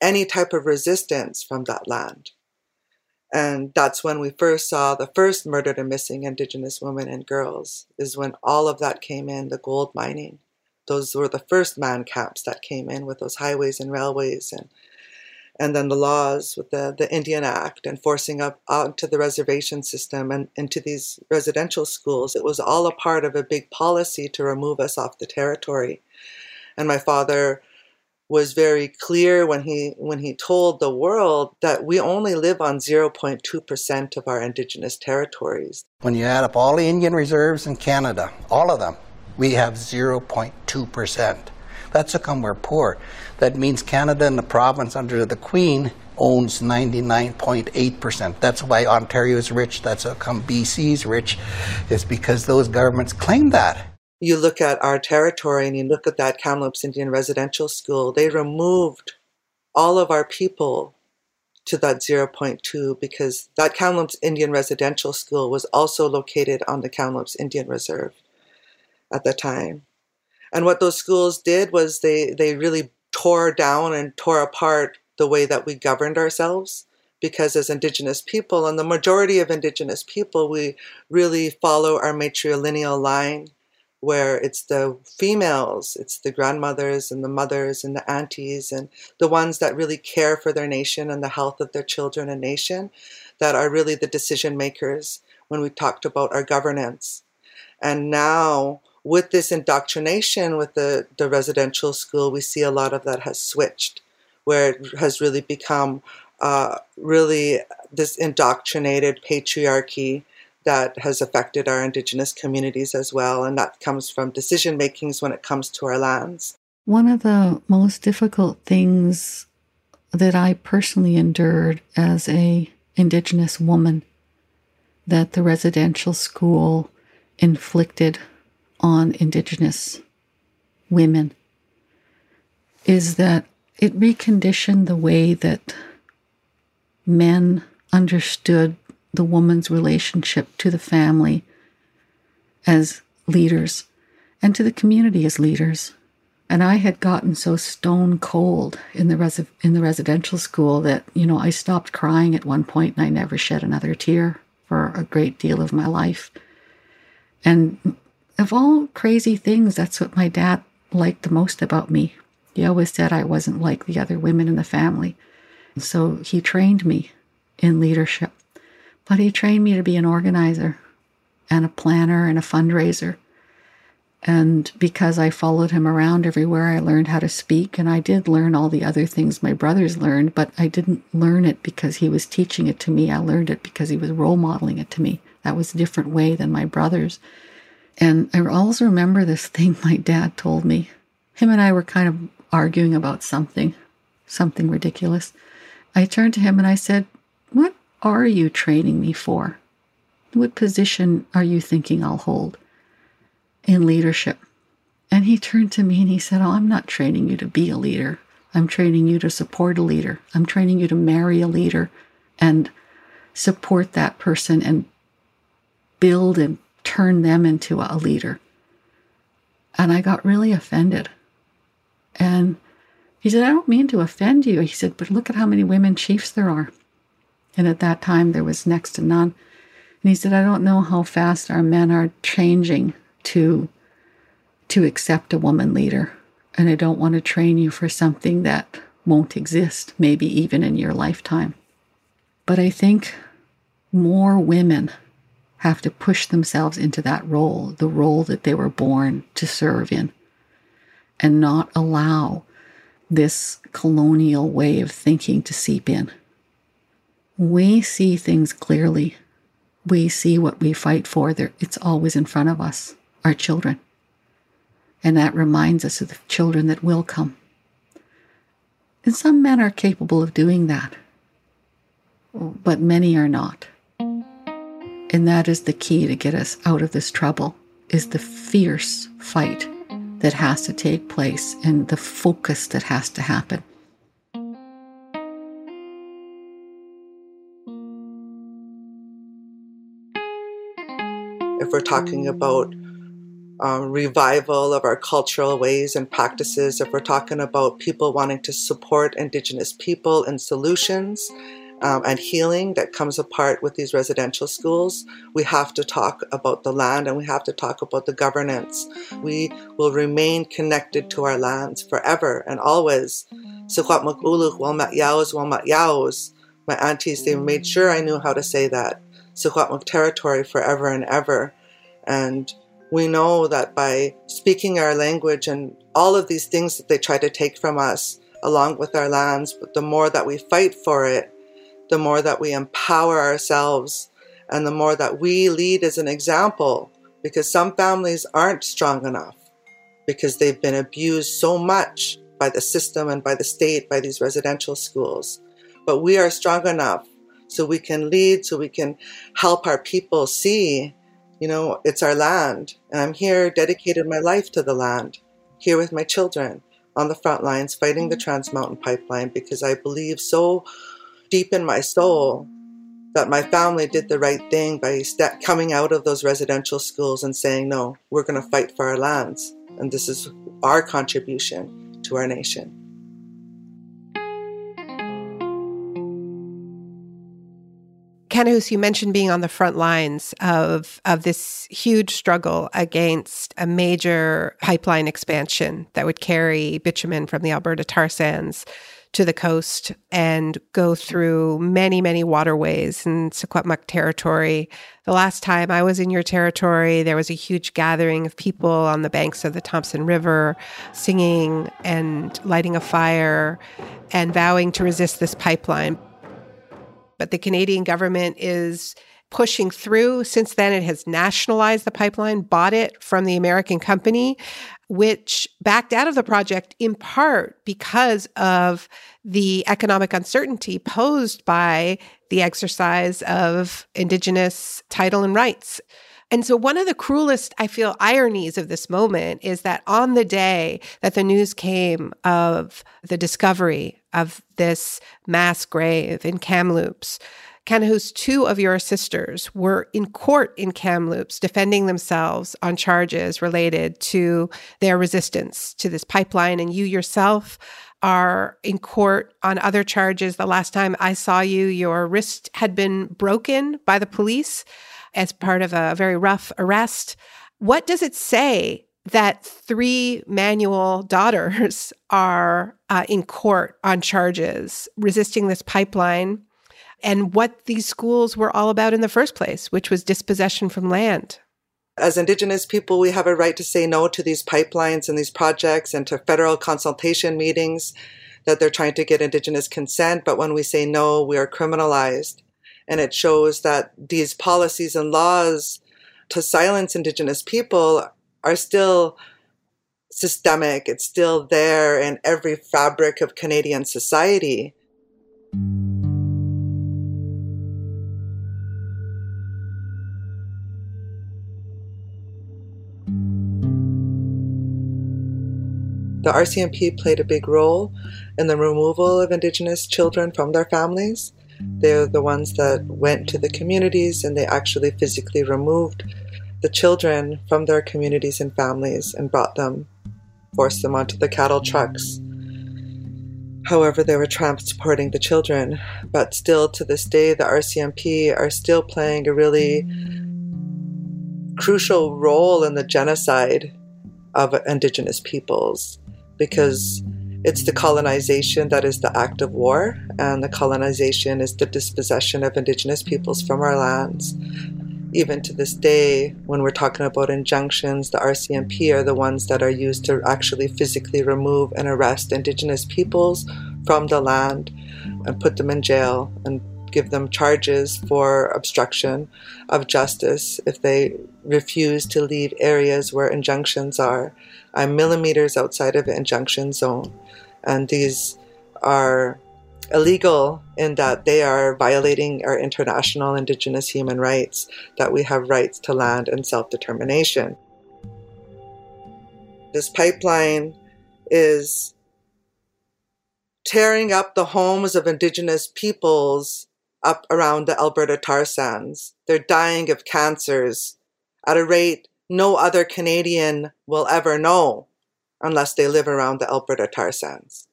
any type of resistance from that land. And that's when we first saw the first murdered and missing Indigenous women and girls, is when all of that came in the gold mining. Those were the first man camps that came in with those highways and railways and and then the laws with the, the Indian Act and forcing up onto the reservation system and into these residential schools. It was all a part of a big policy to remove us off the territory. And my father was very clear when he when he told the world that we only live on 0.2% of our indigenous territories. When you add up all the Indian reserves in Canada, all of them, we have 0.2%. That's how come we're poor. That means Canada and the province under the Queen owns 99.8%. That's why Ontario is rich. That's how come is rich. It's because those governments claim that you look at our territory and you look at that Kamloops Indian Residential School, they removed all of our people to that 0.2 because that Kamloops Indian Residential School was also located on the Kamloops Indian Reserve at the time. And what those schools did was they, they really tore down and tore apart the way that we governed ourselves because as indigenous people and the majority of indigenous people we really follow our matrilineal line where it's the females, it's the grandmothers and the mothers and the aunties and the ones that really care for their nation and the health of their children and nation that are really the decision makers when we talked about our governance. And now, with this indoctrination with the, the residential school, we see a lot of that has switched, where it has really become uh, really this indoctrinated patriarchy that has affected our indigenous communities as well, and that comes from decision makings when it comes to our lands. One of the most difficult things that I personally endured as a indigenous woman that the residential school inflicted on indigenous women is that it reconditioned the way that men understood the woman's relationship to the family as leaders and to the community as leaders. And I had gotten so stone cold in the res- in the residential school that you know I stopped crying at one point and I never shed another tear for a great deal of my life. And of all crazy things, that's what my dad liked the most about me. He always said I wasn't like the other women in the family. So he trained me in leadership. But he trained me to be an organizer and a planner and a fundraiser. And because I followed him around everywhere, I learned how to speak. And I did learn all the other things my brothers learned, but I didn't learn it because he was teaching it to me. I learned it because he was role modeling it to me. That was a different way than my brothers. And I always remember this thing my dad told me. Him and I were kind of arguing about something, something ridiculous. I turned to him and I said, What are you training me for? What position are you thinking I'll hold in leadership? And he turned to me and he said, Oh, I'm not training you to be a leader. I'm training you to support a leader. I'm training you to marry a leader and support that person and build and turn them into a leader. And I got really offended. And he said, I don't mean to offend you. He said, but look at how many women chiefs there are. And at that time, there was next to none. And he said, I don't know how fast our men are changing to, to accept a woman leader. And I don't want to train you for something that won't exist, maybe even in your lifetime. But I think more women have to push themselves into that role, the role that they were born to serve in, and not allow this colonial way of thinking to seep in we see things clearly. We see what we fight for. It's always in front of us, our children. And that reminds us of the children that will come. And some men are capable of doing that, but many are not. And that is the key to get us out of this trouble is the fierce fight that has to take place and the focus that has to happen. if we're talking about um, revival of our cultural ways and practices, if we're talking about people wanting to support Indigenous people and solutions um, and healing that comes apart with these residential schools, we have to talk about the land and we have to talk about the governance. We will remain connected to our lands forever and always. My aunties, they made sure I knew how to say that. Secwepemc territory forever and ever. And we know that by speaking our language and all of these things that they try to take from us, along with our lands, but the more that we fight for it, the more that we empower ourselves and the more that we lead as an example because some families aren't strong enough because they've been abused so much by the system and by the state, by these residential schools. But we are strong enough so we can lead, so we can help our people see you know, it's our land, and I'm here dedicated my life to the land, here with my children on the front lines fighting the Trans Mountain Pipeline because I believe so deep in my soul that my family did the right thing by coming out of those residential schools and saying, no, we're going to fight for our lands. And this is our contribution to our nation. Kanahus, you mentioned being on the front lines of of this huge struggle against a major pipeline expansion that would carry bitumen from the Alberta tar sands to the coast and go through many, many waterways in Secwepemc territory. The last time I was in your territory, there was a huge gathering of people on the banks of the Thompson River singing and lighting a fire and vowing to resist this pipeline. But the Canadian government is pushing through. Since then, it has nationalized the pipeline, bought it from the American company, which backed out of the project in part because of the economic uncertainty posed by the exercise of Indigenous title and rights. And so, one of the cruelest, I feel, ironies of this moment is that on the day that the news came of the discovery of this mass grave in Kamloops, Kanahus, two of your sisters were in court in Kamloops defending themselves on charges related to their resistance to this pipeline. And you yourself are in court on other charges. The last time I saw you, your wrist had been broken by the police as part of a very rough arrest. What does it say that three Manuel daughters are uh, in court on charges resisting this pipeline? And what these schools were all about in the first place, which was dispossession from land. As Indigenous people, we have a right to say no to these pipelines and these projects and to federal consultation meetings that they're trying to get Indigenous consent. But when we say no, we are criminalized. And it shows that these policies and laws to silence Indigenous people are still systemic. It's still there in every fabric of Canadian society. The RCMP played a big role in the removal of Indigenous children from their families. They're the ones that went to the communities and they actually physically removed the children from their communities and families and brought them, forced them onto the cattle trucks. However, they were transporting the children. But still, to this day, the RCMP are still playing a really crucial role in the genocide of Indigenous peoples because it's the colonization that is the act of war, and the colonization is the dispossession of Indigenous peoples from our lands. Even to this day, when we're talking about injunctions, the RCMP are the ones that are used to actually physically remove and arrest Indigenous peoples from the land and put them in jail and give them charges for obstruction of justice if they refuse to leave areas where injunctions are. I'm millimeters outside of injunction zone, and these are illegal in that they are violating our international indigenous human rights, that we have rights to land and self determination. This pipeline is tearing up the homes of indigenous peoples up around the Alberta tar sands. They're dying of cancers at a rate no other Canadian will ever know unless they live around the Alberta tar sands.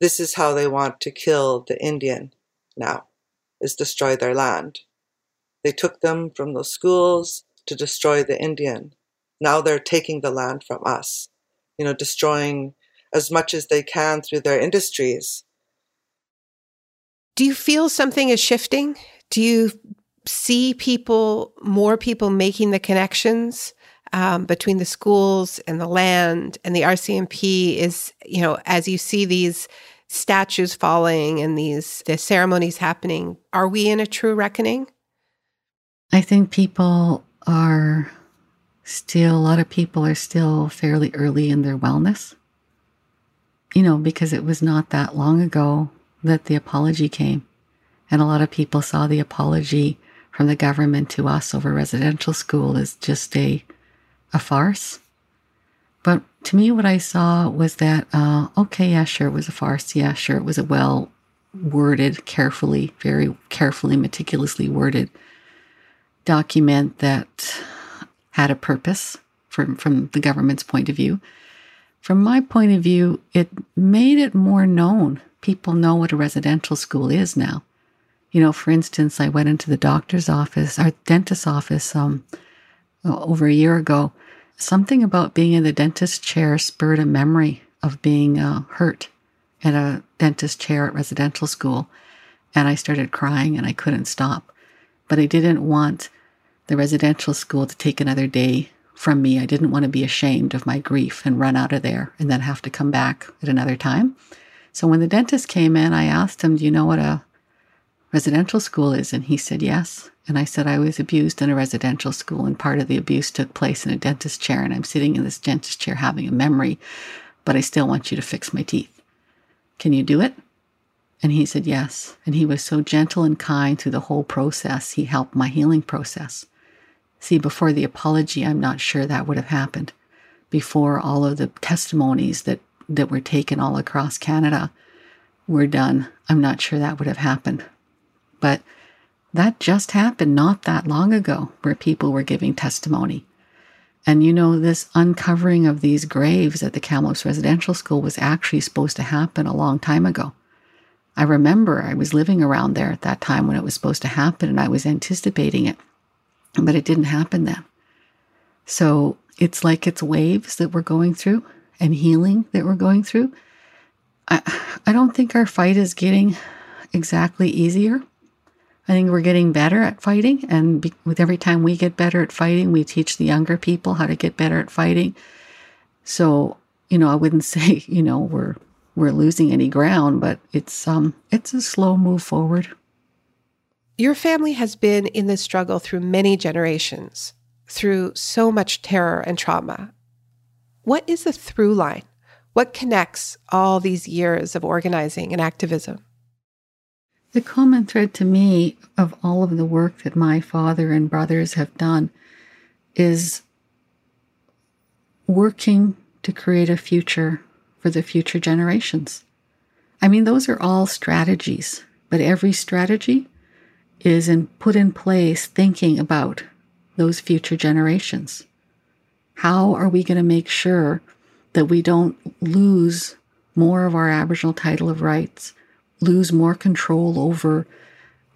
This is how they want to kill the Indian now, is destroy their land. They took them from those schools to destroy the Indian. Now they're taking the land from us, you know, destroying as much as they can through their industries. Do you feel something is shifting? Do you see people, more people making the connections um, between the schools and the land and the RCMP is, you know, as you see these statues falling and these the ceremonies happening, are we in a true reckoning? I think people are still, a lot of people are still fairly early in their wellness. You know, because it was not that long ago that the apology came. And a lot of people saw the apology from the government to us over residential school is just a, a farce. But to me, what I saw was that, uh, okay, yeah, sure, it was a farce. Yeah, sure, it was a well worded, carefully, very carefully, meticulously worded document that had a purpose from, from the government's point of view. From my point of view, it made it more known. People know what a residential school is now. You know, for instance, I went into the doctor's office, our dentist's office, um, over a year ago. Something about being in the dentist chair spurred a memory of being uh, hurt in a dentist chair at residential school. And I started crying and I couldn't stop. But I didn't want the residential school to take another day from me. I didn't want to be ashamed of my grief and run out of there and then have to come back at another time. So when the dentist came in, I asked him, Do you know what a residential school is? And he said, Yes. And I said, I was abused in a residential school, and part of the abuse took place in a dentist chair. And I'm sitting in this dentist chair having a memory, but I still want you to fix my teeth. Can you do it? And he said, Yes. And he was so gentle and kind through the whole process. He helped my healing process. See, before the apology, I'm not sure that would have happened. Before all of the testimonies that, that were taken all across Canada were done, I'm not sure that would have happened. But that just happened not that long ago, where people were giving testimony. And you know, this uncovering of these graves at the Kamloops Residential School was actually supposed to happen a long time ago. I remember I was living around there at that time when it was supposed to happen and I was anticipating it, but it didn't happen then. So it's like it's waves that we're going through and healing that we're going through. I, I don't think our fight is getting exactly easier. I think we're getting better at fighting. And be, with every time we get better at fighting, we teach the younger people how to get better at fighting. So, you know, I wouldn't say, you know, we're we're losing any ground, but it's um it's a slow move forward. Your family has been in this struggle through many generations, through so much terror and trauma. What is the through line? What connects all these years of organizing and activism? The common thread to me of all of the work that my father and brothers have done is working to create a future for the future generations. I mean, those are all strategies, but every strategy is in, put in place thinking about those future generations. How are we going to make sure that we don't lose more of our Aboriginal title of rights? Lose more control over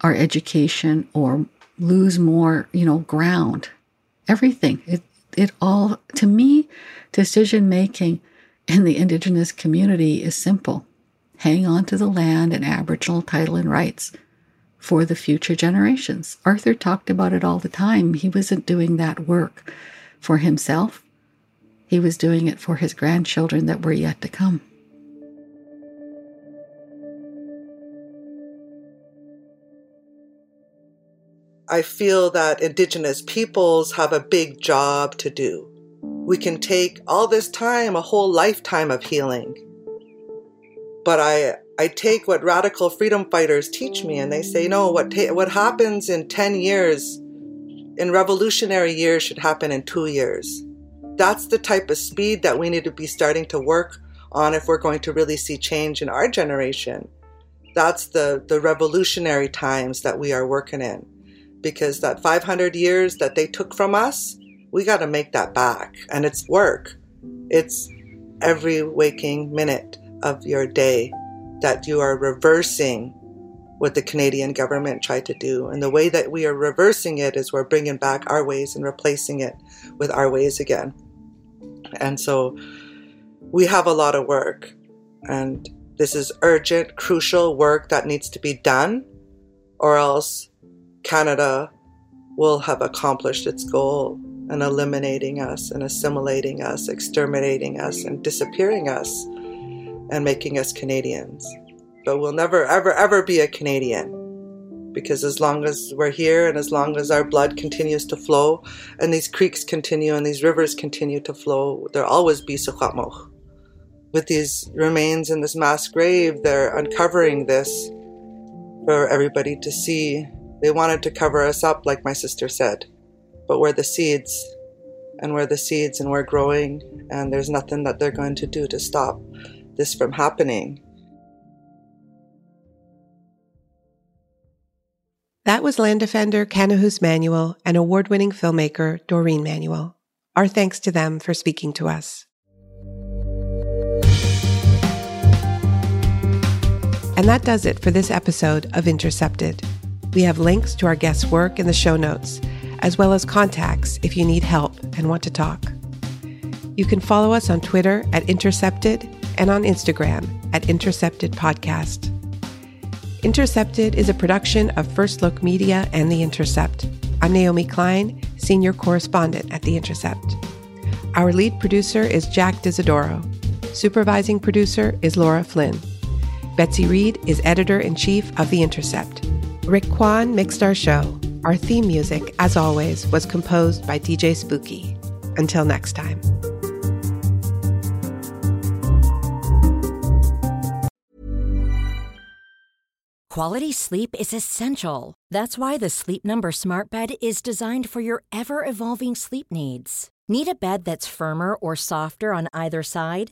our education or lose more, you know, ground. Everything. It it all to me, decision making in the indigenous community is simple. Hang on to the land and Aboriginal title and rights for the future generations. Arthur talked about it all the time. He wasn't doing that work for himself. He was doing it for his grandchildren that were yet to come. I feel that Indigenous peoples have a big job to do. We can take all this time, a whole lifetime of healing. But I, I take what radical freedom fighters teach me, and they say, no, what, ta- what happens in 10 years, in revolutionary years, should happen in two years. That's the type of speed that we need to be starting to work on if we're going to really see change in our generation. That's the, the revolutionary times that we are working in because that 500 years that they took from us, we got to make that back. And it's work. It's every waking minute of your day that you are reversing what the Canadian government tried to do. And the way that we are reversing it is we're bringing back our ways and replacing it with our ways again. And so we have a lot of work. And this is urgent, crucial work that needs to be done, or else Canada will have accomplished its goal in eliminating us and assimilating us, exterminating us, and disappearing us and making us Canadians. But we'll never, ever, ever be a Canadian because as long as we're here and as long as our blood continues to flow and these creeks continue and these rivers continue to flow, there'll always be Secwepemc. With these remains in this mass grave, they're uncovering this for everybody to see they wanted to cover us up, like my sister said. But we're the seeds, and we're the seeds, and we're growing, and there's nothing that they're going to do to stop this from happening. That was land defender Kanahus Manuel and award winning filmmaker Doreen Manuel. Our thanks to them for speaking to us. And that does it for this episode of Intercepted. We have links to our guests' work in the show notes, as well as contacts if you need help and want to talk. You can follow us on Twitter at Intercepted and on Instagram at Intercepted Podcast. Intercepted is a production of First Look Media and The Intercept. I'm Naomi Klein, Senior Correspondent at The Intercept. Our lead producer is Jack D'Isidoro. Supervising producer is Laura Flynn. Betsy Reed is editor in chief of The Intercept. Rick Kwan mixed our show. Our theme music, as always, was composed by DJ Spooky. Until next time. Quality sleep is essential. That's why the Sleep Number Smart Bed is designed for your ever evolving sleep needs. Need a bed that's firmer or softer on either side?